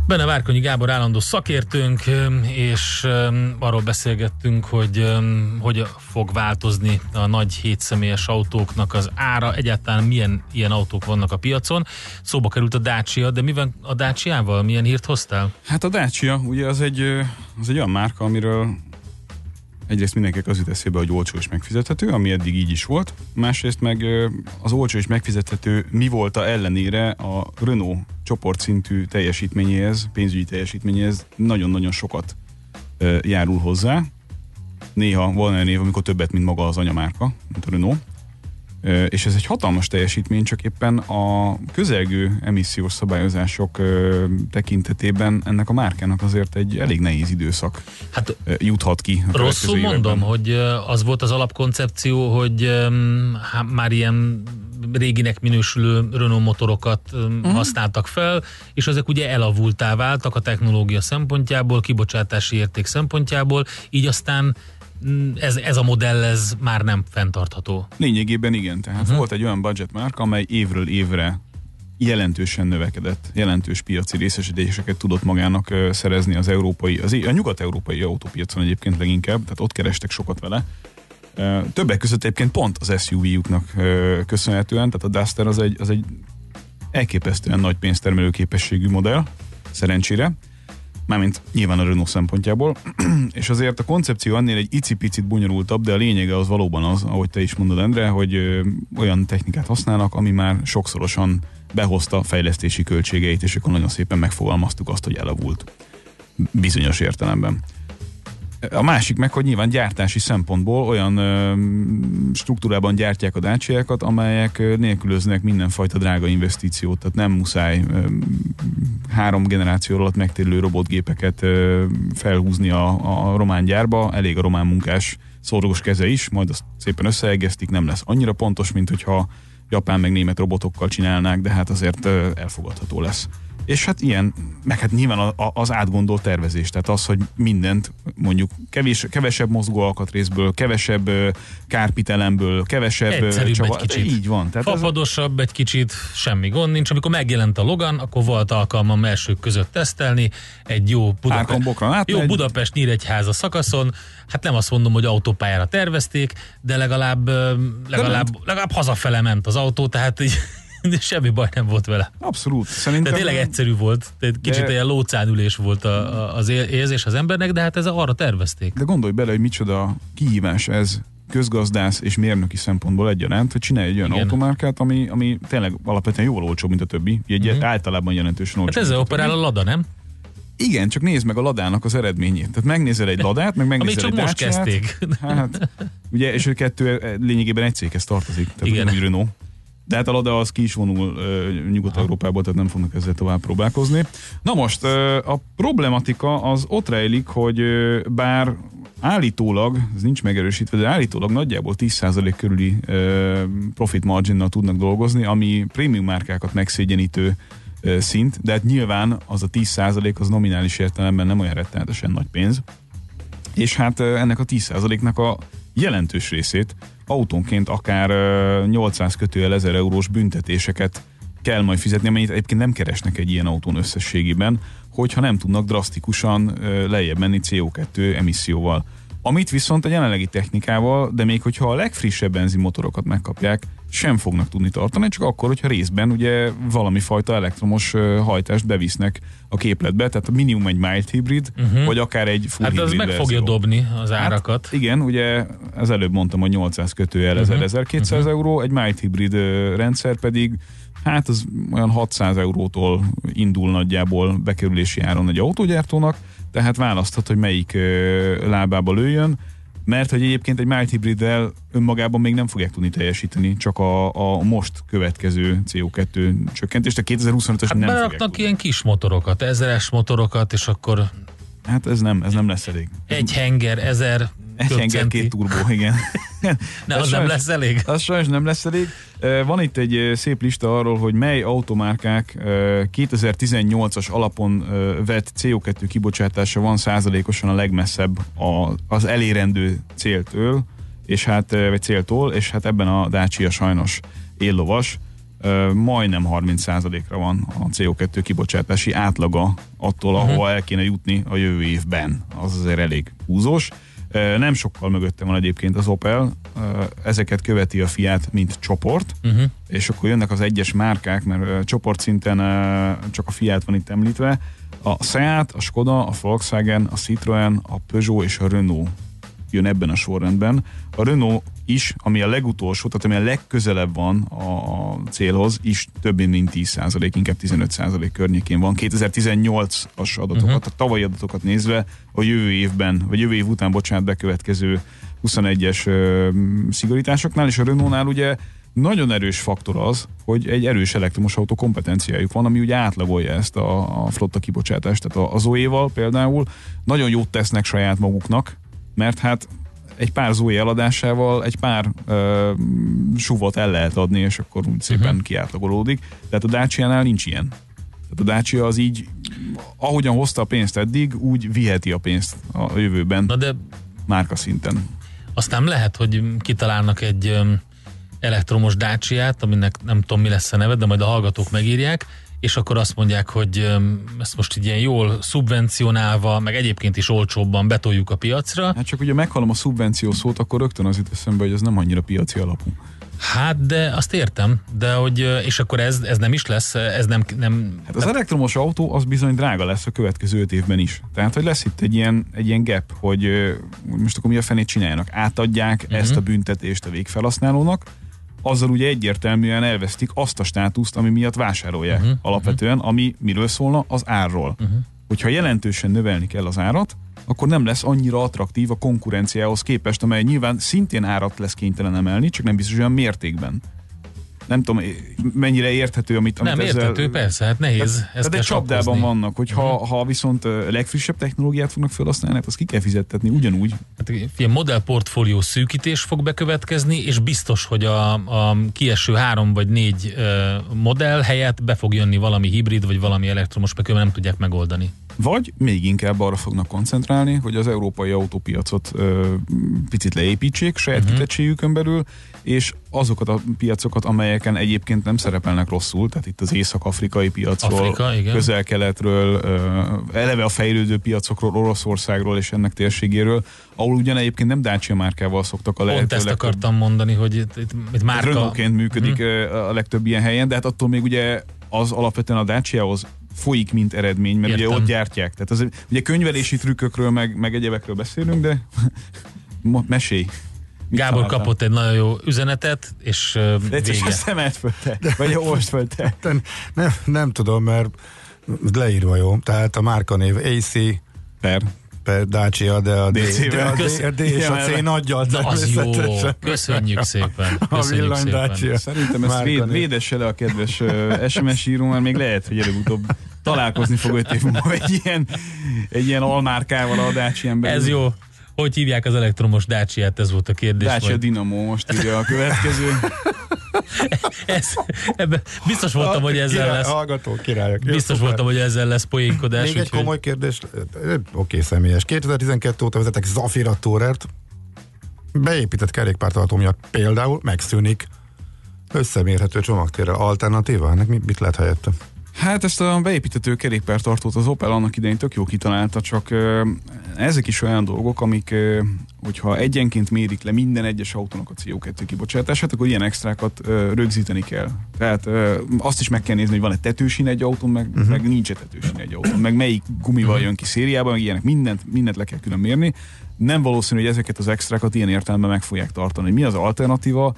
Benne Várkonyi Gábor állandó szakértőnk, és arról beszélgettünk, hogy hogy fog változni a nagy hétszemélyes autóknak az ára, egyáltalán milyen ilyen autók vannak a piacon. Szóba került a Dacia, de mi van a Dacia-val? Milyen hírt hoztál? Hát a Dacia, ugye az egy, az egy olyan márka, amiről egyrészt mindenkinek az jut eszébe, hogy olcsó és megfizethető, ami eddig így is volt. Másrészt meg az olcsó és megfizethető mi volt a ellenére a Renault csoportszintű teljesítményéhez, pénzügyi teljesítményéhez nagyon-nagyon sokat járul hozzá. Néha van olyan év, amikor többet, mint maga az anyamárka, mint a Renault. És ez egy hatalmas teljesítmény, csak éppen a közelgő emissziós szabályozások tekintetében ennek a márkának azért egy elég nehéz időszak Hát juthat ki. Rosszul mondom, hogy az volt az alapkoncepció, hogy há, már ilyen réginek minősülő Renault motorokat uh-huh. használtak fel, és ezek ugye elavultá váltak a technológia szempontjából, kibocsátási érték szempontjából, így aztán ez, ez a modell ez már nem fenntartható. Lényegében igen, tehát uh-huh. volt egy olyan budget márka, amely évről évre jelentősen növekedett, jelentős piaci részesedéseket tudott magának szerezni az európai, az, a nyugat-európai autópiacon egyébként leginkább, tehát ott kerestek sokat vele. Többek között egyébként pont az SUV-juknak köszönhetően, tehát a Duster az egy, az egy elképesztően nagy pénztermelő képességű modell, szerencsére, mármint nyilván a Renault szempontjából, és azért a koncepció ennél egy icipicit bonyolultabb, de a lényege az valóban az, ahogy te is mondod, Endre, hogy ö, olyan technikát használnak, ami már sokszorosan behozta fejlesztési költségeit, és akkor nagyon szépen megfogalmaztuk azt, hogy elavult bizonyos értelemben. A másik meg, hogy nyilván gyártási szempontból olyan ö, struktúrában gyártják a dácsiákat, amelyek nélkülöznek mindenfajta drága investíciót, tehát nem muszáj ö, három generáció alatt megtérülő robotgépeket ö, felhúzni a, a román gyárba, elég a román munkás szorgos keze is, majd azt szépen összeegeztik, nem lesz annyira pontos, mint hogyha japán meg német robotokkal csinálnák, de hát azért elfogadható lesz. És hát ilyen, meg hát nyilván a- a- az átgondolt tervezés, tehát az, hogy mindent mondjuk kevés, kevesebb mozgó alkatrészből, kevesebb kárpitelemből, kevesebb... csava- egy kicsit. Így van. Tehát ez, Fapadosabb egy kicsit, semmi gond nincs. Amikor megjelent a Logan, akkor volt alkalmam elsők között tesztelni egy jó, bokron átmegy. jó Budapest Nyíregyháza szakaszon. Hát nem azt mondom, hogy autópályára tervezték, de legalább, legalább, legalább hazafele ment az autó, tehát így semmi baj nem volt vele. abszolút. Szerintem... De tényleg egyszerű volt, tehát kicsit De- ilyen lócánülés volt a, a, az ér- érzés az embernek, de hát ez arra tervezték. De gondolj bele, hogy micsoda kihívás ez közgazdász és mérnöki szempontból egyaránt, hogy csinálj egy olyan Igen. automárkát, ami, ami tényleg alapvetően jóval olcsóbb, mint a többi. Egy Mhm. általában jelentősen olcsóbb. Hát ezzel operál a. Lada, nem? Igen, csak nézd meg a ladának az eredményét. Tehát megnézel egy ladát, meg megnézel csak egy most Dacia-t. kezdték. Hát, ugye, és a kettő eh, lényegében egy céghez tartozik. Tehát Igen. Új Renault. De hát a Lada az ki is vonul uh, Nyugat-Európából, tehát nem fognak ezzel tovább próbálkozni. Na most, uh, a problematika az ott rejlik, hogy uh, bár állítólag, ez nincs megerősítve, de állítólag nagyjából 10% körüli uh, profit marginnal tudnak dolgozni, ami prémium márkákat megszégyenítő uh, szint, de hát nyilván az a 10% az nominális értelemben nem olyan rettenetesen nagy pénz. És hát ö, ennek a 10%-nak a jelentős részét autónként akár ö, 800 kötőjel 1000 eurós büntetéseket kell majd fizetni, amennyit egyébként nem keresnek egy ilyen autón összességében, hogyha nem tudnak drasztikusan lejjebb menni CO2 emisszióval. Amit viszont a jelenlegi technikával, de még hogyha a legfrissebb benzinmotorokat megkapják, sem fognak tudni tartani, csak akkor, hogyha részben ugye valami fajta elektromos hajtást bevisznek a képletbe, tehát minimum egy mild hibrid, uh-huh. vagy akár egy full Hát az meg fogja dobni az árakat. Hát, igen, ugye az előbb mondtam, hogy 800 kötőjel uh-huh. 1200 uh-huh. euró, egy mild hibrid rendszer pedig hát az olyan 600 eurótól indul nagyjából bekerülési áron egy autógyártónak, tehát választhat, hogy melyik ö, lábába lőjön, mert hogy egyébként egy mild hibriddel önmagában még nem fogják tudni teljesíteni, csak a, a most következő CO2 csökkentést, a 2025-ös Hát nem beraknak ilyen kis motorokat, ezeres motorokat, és akkor Hát ez nem, ez nem lesz elég. egy henger, ezer Köbcenti. két turbó, igen. Ne, Ez az nem lesz elég? Az sajnos nem lesz elég. Van itt egy szép lista arról, hogy mely automárkák ö, 2018-as alapon vett CO2 kibocsátása van százalékosan a legmesszebb az elérendő céltől, és hát, vagy céltól, és hát ebben a Dacia sajnos éllovas. Majdnem 30%-ra van a CO2 kibocsátási átlaga attól, ahova el kéne jutni a jövő évben. Az azért elég húzós. Nem sokkal mögötte van egyébként az Opel, ezeket követi a Fiat, mint csoport, Uh-huh. és akkor jönnek az egyes márkák, mert ö, csoportszinten ö, csak a Fiat van itt említve, a Seat, a Skoda, a Volkswagen, a Citroen, a Peugeot és a Renault jön ebben a sorrendben. A Renault is, ami a legutolsó, tehát ami a legközelebb van a a célhoz, is több mint 10%, inkább 15% környékén van. 2018-as adatokat, uh-huh. a tavalyi adatokat nézve a jövő évben, vagy jövő év után, bocsánat, bekövetkező 21-es ö, szigorításoknál, és a Renault-nál ugye nagyon erős faktor az, hogy egy erős elektromos autó kompetenciájuk van, ami ugye átlagolja ezt a, a flotta kibocsátást. Tehát a- OE-val például nagyon jót tesznek saját maguknak, mert hát egy pár Zoe eladásával egy pár ö, suvot el lehet adni, és akkor úgy szépen uh-huh. kiátlagolódik. Tehát a Dacia-nál nincs ilyen. Tehát a Dacia az így, ahogyan hozta a pénzt eddig, úgy viheti a pénzt a jövőben, Na de márka szinten. azt nem lehet, hogy kitalálnak egy elektromos dácsiát, aminek nem tudom mi lesz a neve, de majd a hallgatók megírják, és akkor azt mondják, hogy ezt most így ilyen jól szubvencionálva, meg egyébként is olcsóbban betoljuk a piacra. Hát csak ugye meghallom a szubvenció szót, akkor rögtön az jut eszembe, hogy ez nem annyira piaci alapú. Hát, de azt értem, de hogy, és akkor ez, ez nem is lesz, ez nem, nem Hát az elektromos autó az bizony drága lesz a következő öt évben is. Tehát, hogy lesz itt egy ilyen, egy ilyen gap, hogy most akkor mi a fenét csináljanak? Átadják uh-huh. ezt a büntetést a végfelhasználónak, azzal ugye egyértelműen elvesztik azt a státuszt, ami miatt vásárolják uh-huh. alapvetően, ami miről szólna? Az árról. Uh-huh. Hogyha jelentősen növelni kell az árat, akkor nem lesz annyira attraktív a konkurenciához képest, amely nyilván szintén árat lesz kénytelen emelni, csak nem biztos olyan mértékben. Nem tudom, mennyire érthető, amit, amit nem ezzel... értető, persze, hát nehéz Tehát, ezt tehát egy csapdában lesapkozni. vannak, hogy ha, ha viszont ö, legfrissebb technológiát fognak felhasználni, hát azt ki kell fizettetni ugyanúgy. Hát ilyen modellportfólió szűkítés fog bekövetkezni, és biztos, hogy a, a kieső három vagy négy modell helyett be fog jönni valami hibrid, vagy valami elektromos, mert nem tudják megoldani. Vagy még inkább arra fognak koncentrálni, hogy az európai autópiacot ö, picit leépítsék saját uh-huh. kitettségükön belül, és azokat a piacokat, amelyeken egyébként nem szerepelnek rosszul, tehát itt az észak-afrikai piacról, Afrika, igen. közel-keletről, ö, eleve a fejlődő piacokról, Oroszországról és ennek térségéről, ahol ugyan egyébként nem Dacia márkával szoktak a Pont lehető ezt legtöbb- akartam mondani, hogy itt, itt, itt márka... Renault-ként működik uh-huh. a legtöbb ilyen helyen, de hát attól még ugye az alapvetően a Dacia-hoz folyik, mint eredmény, mert Értem. ugye ott gyártják. Tehát az, ugye könyvelési trükkökről, meg, meg egyebekről beszélünk, de mesélj. Mit Gábor találtál? kapott egy nagyon jó üzenetet, és Egyszer vége. csak szemelt föl te, vagy a föl te. Nem, nem, nem tudom, mert leírva jó. Tehát a márkanév AC Per. Per Dacia, de a D, DC-vel. de a D, Kösz- a D és a C nagyjal Na, az jó. Köszönjük szépen. A Köszönjük villany szépen. Dacia. Szerintem ezt véd, védesse le a kedves SMS író, mert még lehet, hogy előbb-utóbb találkozni fog öt év múlva egy ilyen, egy ilyen almárkával a Dacia-n belül. Ez jó. Hogy hívják az elektromos Dacia-t? Ez volt a kérdés. Dacia majd. Dynamo most írja a következő. Ez, ebbe, biztos voltam, hogy ezzel Király, lesz. Hallgató, királyok. Jó, Biztos szuper. voltam, hogy ezzel lesz poénkodás. Még egy úgyhogy- komoly kérdés, oké, okay, személyes. 2012 óta vezetek Zafira Tourert, beépített kerékpártartó miatt például megszűnik Összemérhető csomagtérrel alternatíva? Ennek mit lehet helyette? Hát ezt a beépítető kerékpártartót az Opel annak idején tök jó kitalálta, csak ezek is olyan dolgok, amik, hogyha egyenként mérik le minden egyes autónak a CO2 kibocsátását, akkor ilyen extrákat rögzíteni kell. Tehát azt is meg kell nézni, hogy van-e tetősín egy autón, meg, uh-huh. meg nincs-e tetősín egy autón, meg melyik gumival jön ki szériában, meg ilyenek, mindent, mindent le kell külön mérni. Nem valószínű, hogy ezeket az extrákat ilyen értelemben meg fogják tartani. Mi az alternatíva?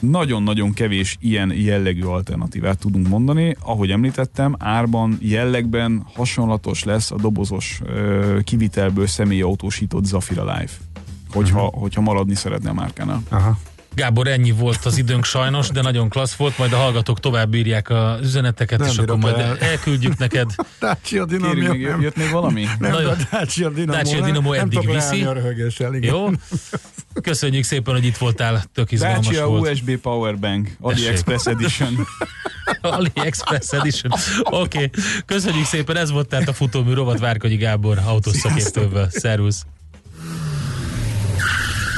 Nagyon-nagyon kevés ilyen jellegű alternatívát tudunk mondani. Ahogy említettem, árban, jellegben hasonlatos lesz a dobozos ö, kivitelből személyautósított Zafira Life, hogyha, uh-huh. hogyha maradni szeretne a márkánál. Aha. Gábor, ennyi volt az időnk sajnos, de nagyon klassz volt, majd a hallgatók tovább írják az üzeneteket, Nem és akkor majd el. elküldjük neked. Dacia Kérjük, Dynamo. még, Nem, jött még valami? nem, Na jó. de a Dacia Dynamo. Dacia nem- Dynamo nem eddig tudok viszi. a röhögéssel, igen. Jó? Köszönjük szépen, hogy itt voltál, tök izgalmas Dacia volt. USB Powerbank. AliExpress Edition. AliExpress Edition. Oké, okay. köszönjük szépen, ez volt tehát a futómű rovat Várkonyi Gábor autószakértőből. Szervusz!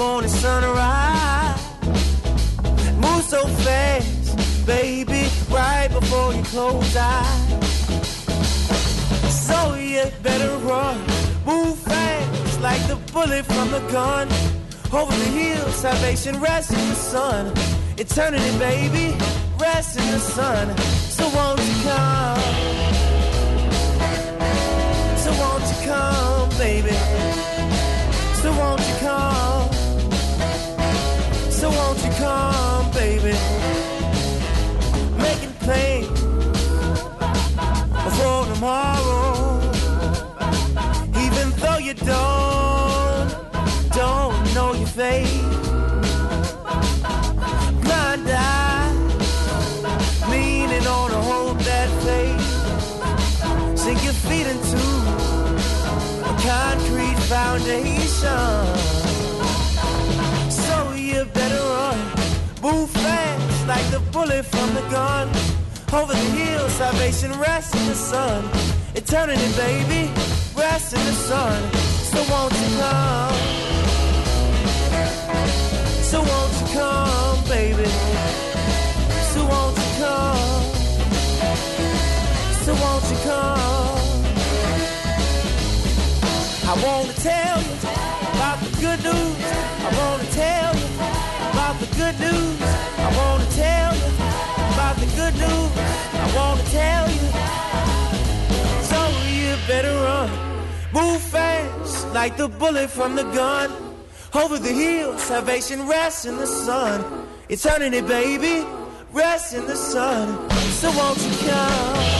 Morning sunrise. Move so fast, baby, right before you close eyes. So you better run, move fast like the bullet from the gun. Over the hill, salvation rests in the sun. Eternity, baby, rests in the sun. So won't you come? So won't you come, baby? So won't you come? Won't you come, baby? Making plans for tomorrow. Even though you don't, don't know your fate. Blind eye, leaning on a hope that faith. Sink your feet into a concrete foundation. You better run, move fast like the bullet from the gun. Over the hill, salvation rests in the sun. Eternity, baby, rests in the sun. So won't you come? I wanna tell you. So you better run, move fast like the bullet from the gun. Over the hill, salvation rests in the sun. Eternity, baby, rests in the sun. So won't you come?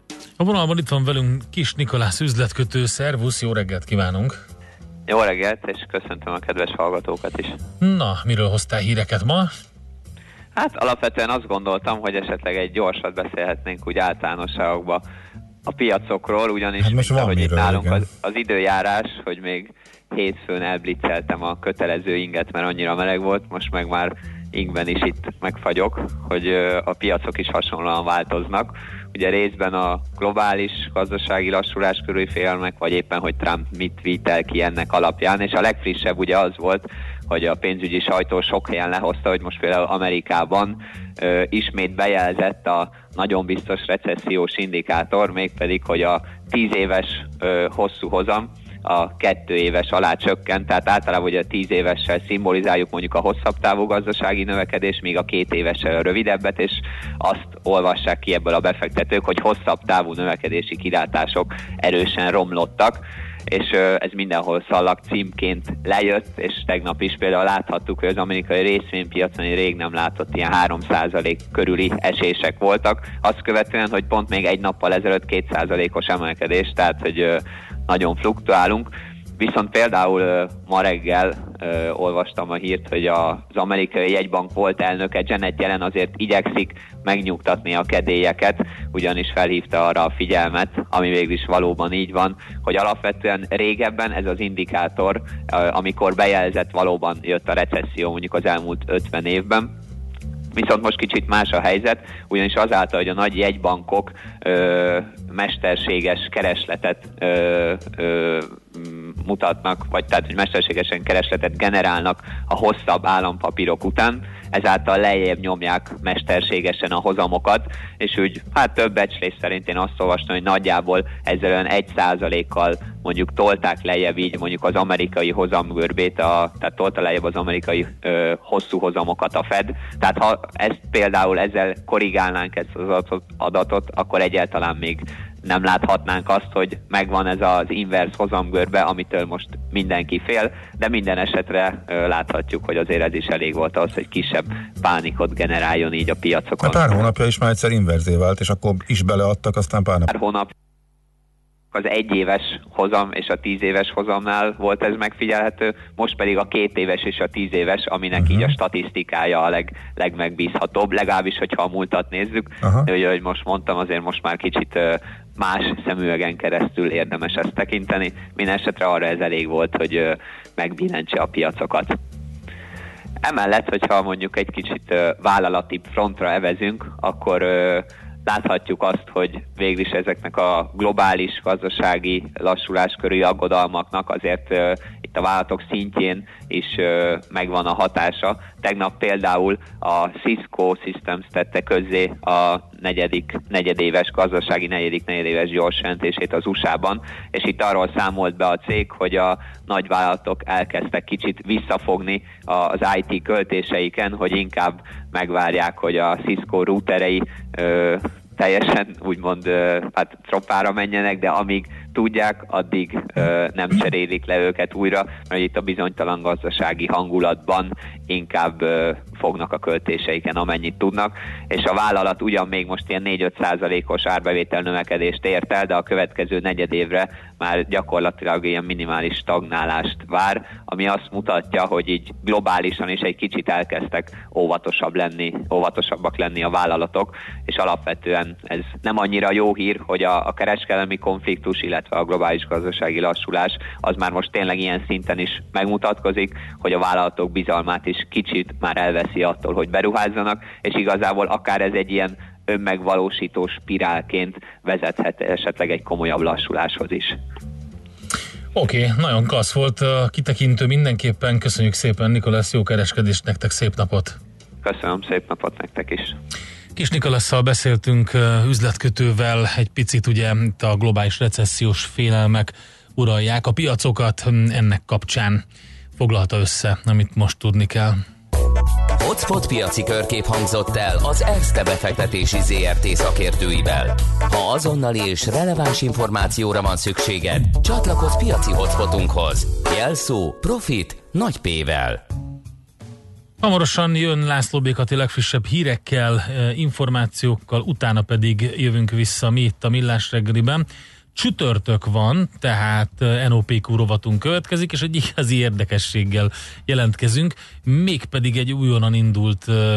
A vonalban itt van velünk Kis Nikolász üzletkötő, szervusz, jó reggelt kívánunk! Jó reggelt, és köszöntöm a kedves hallgatókat is. Na, miről hoztál híreket ma? Hát alapvetően azt gondoltam, hogy esetleg egy gyorsat beszélhetnénk úgy általánosságokba a piacokról, ugyanis Hát most mint ahogy itt nálunk igen. az, az időjárás, hogy még hétfőn elblitzeltem a kötelező inget, mert annyira meleg volt, most meg már ingben is itt megfagyok, hogy a piacok is hasonlóan változnak. Ugye részben a globális gazdasági lassulás körüli félelmek, vagy éppen, hogy Trump mit vitel ki ennek alapján, és a legfrissebb ugye az volt, hogy a pénzügyi sajtó sok helyen lehozta, hogy most például Amerikában ö, ismét bejelzett a nagyon biztos recessziós indikátor, mégpedig, hogy a 10 éves ö, hosszú hozam a kettő éves alá csökkent, tehát általában ugye a tíz évessel szimbolizáljuk mondjuk a hosszabb távú gazdasági növekedés, míg a két évessel a rövidebbet, és azt olvassák ki ebből a befektetők, hogy hosszabb távú növekedési kilátások erősen romlottak és ez mindenhol szallag címként lejött, és tegnap is például láthattuk, hogy az amerikai részvénypiacon egy rég nem látott ilyen 3% körüli esések voltak, azt követően, hogy pont még egy nappal ezelőtt 2%-os emelkedés, tehát hogy nagyon fluktuálunk. Viszont például ma reggel olvastam a hírt, hogy az amerikai jegybank volt elnöke Janet Yellen azért igyekszik megnyugtatni a kedélyeket, ugyanis felhívta arra a figyelmet, ami végül is valóban így van, hogy alapvetően régebben ez az indikátor, amikor bejelzett valóban jött a recesszió mondjuk az elmúlt 50 évben, Viszont most kicsit más a helyzet, ugyanis azáltal, hogy a nagy jegybankok ö, mesterséges keresletet ö, ö, mutatnak, vagy tehát, hogy mesterségesen keresletet generálnak a hosszabb állampapírok után, ezáltal lejjebb nyomják mesterségesen a hozamokat, és úgy, hát több becslés szerint én azt olvastam, hogy nagyjából ezzel olyan egy százalékkal mondjuk tolták lejjebb így mondjuk az amerikai hozamgörbét, a, tehát tolta lejjebb az amerikai ö, hosszú hozamokat a Fed. Tehát ha ezt például ezzel korrigálnánk ezt az adatot akkor egyáltalán még nem láthatnánk azt, hogy megvan ez az inverse hozamgörbe, amitől most mindenki fél, de minden esetre láthatjuk, hogy azért ez is elég volt az, hogy kisebb pánikot generáljon így a piacokon. Hát pár hónapja is már egyszer inverzé vált, és akkor is beleadtak, aztán pár pár hónap az egyéves hozam és a tíz éves hozamnál volt ez megfigyelhető, most pedig a két éves és a tíz éves, aminek uh-huh. így a statisztikája a leg, legmegbízhatóbb, legalábbis, hogyha a múltat nézzük. De ugye, ahogy most mondtam, azért most már kicsit más szemüvegen keresztül érdemes ezt tekinteni. Minden arra ez elég volt, hogy megbillentse a piacokat. Emellett, hogyha mondjuk egy kicsit vállalati frontra evezünk, akkor láthatjuk azt, hogy végül is ezeknek a globális gazdasági lassulás körüli aggodalmaknak azért itt a vállalatok szintjén is megvan a hatása. Tegnap például a Cisco Systems tette közzé a negyedik, negyedéves gazdasági negyedik negyedéves gyors jelentését az USA-ban, és itt arról számolt be a cég, hogy a nagyvállalatok elkezdtek kicsit visszafogni az IT költéseiken, hogy inkább megvárják, hogy a Cisco routerei ö, teljesen úgymond hát tropára menjenek, de amíg tudják, addig ö, nem cserélik le őket újra, mert itt a bizonytalan gazdasági hangulatban inkább ö, fognak a költéseiken, amennyit tudnak, és a vállalat ugyan még most ilyen 4-5 százalékos árbevétel növekedést ért el, de a következő negyed évre már gyakorlatilag ilyen minimális stagnálást vár, ami azt mutatja, hogy így globálisan is egy kicsit elkezdtek óvatosabb lenni, óvatosabbak lenni a vállalatok, és alapvetően ez nem annyira jó hír, hogy a, a kereskedelmi konfliktus, illetve a globális gazdasági lassulás az már most tényleg ilyen szinten is megmutatkozik, hogy a vállalatok bizalmát is kicsit már elveszi attól, hogy beruházzanak, és igazából akár ez egy ilyen önmegvalósító spirálként vezethet esetleg egy komolyabb lassuláshoz is. Oké, okay, nagyon klassz volt a kitekintő mindenképpen. Köszönjük szépen, Nikolász, jó kereskedést, nektek szép napot! Köszönöm, szép napot nektek is! Kis Nikolasszal beszéltünk üzletkötővel, egy picit ugye itt a globális recessziós félelmek uralják a piacokat, ennek kapcsán foglalta össze, amit most tudni kell. Hotspot piaci körkép hangzott el az ESZTE befektetési ZRT szakértőivel. Ha azonnali és releváns információra van szükséged, csatlakozz piaci hotspotunkhoz. Jelszó Profit nagy P-vel. Hamarosan jön László Békati legfrissebb hírekkel, eh, információkkal, utána pedig jövünk vissza mi itt a Millás reggeliben. Csütörtök van, tehát eh, NOPQ rovatunk következik, és egy igazi érdekességgel jelentkezünk, mégpedig egy újonnan indult eh,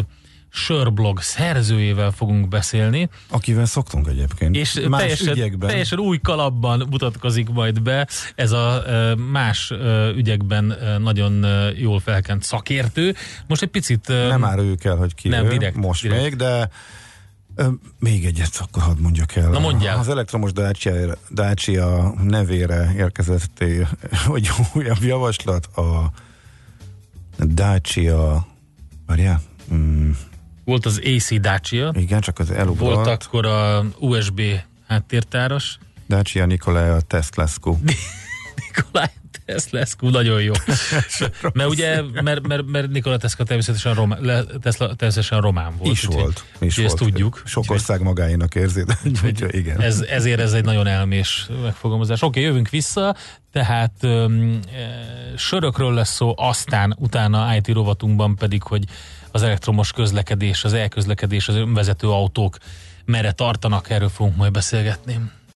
sörblog szerzőjével fogunk beszélni. Akivel szoktunk egyébként. És Más teljesen, ügyekben. teljesen új kalapban mutatkozik majd be ez a más ügyekben nagyon jól felkent szakértő. Most egy picit... Nem áruljuk el, hogy ki Nem, ő, direkt, most direkt. még, de ö, még egyet akkor hadd mondjak el. Na mondjál. Az elektromos Dacia, Dacia nevére érkezett egy- újabb javaslat a Dacia várjál? Mm, Volt az AC Dacia, igen, csak az elugrott. volt akkor a USB háttértáras, Dacia Nikolaj a Teslascu. Nikolaj Teslescu, nagyon jó. mert ugye, mert, mert, mert Nikola Tesla természetesen román, Tesla természetesen román volt. is úgyhogy- volt. Is ezt volt. tudjuk. Sok ország magáénak érzi, de úgyhogy igen. Ez, ezért ez egy nagyon elmés megfogalmazás. Oké, okay, jövünk vissza, tehát öm, e, sörökről lesz szó, aztán utána IT rovatunkban pedig, hogy az elektromos közlekedés, az elközlekedés, az önvezető autók merre tartanak, erről fogunk majd beszélgetni.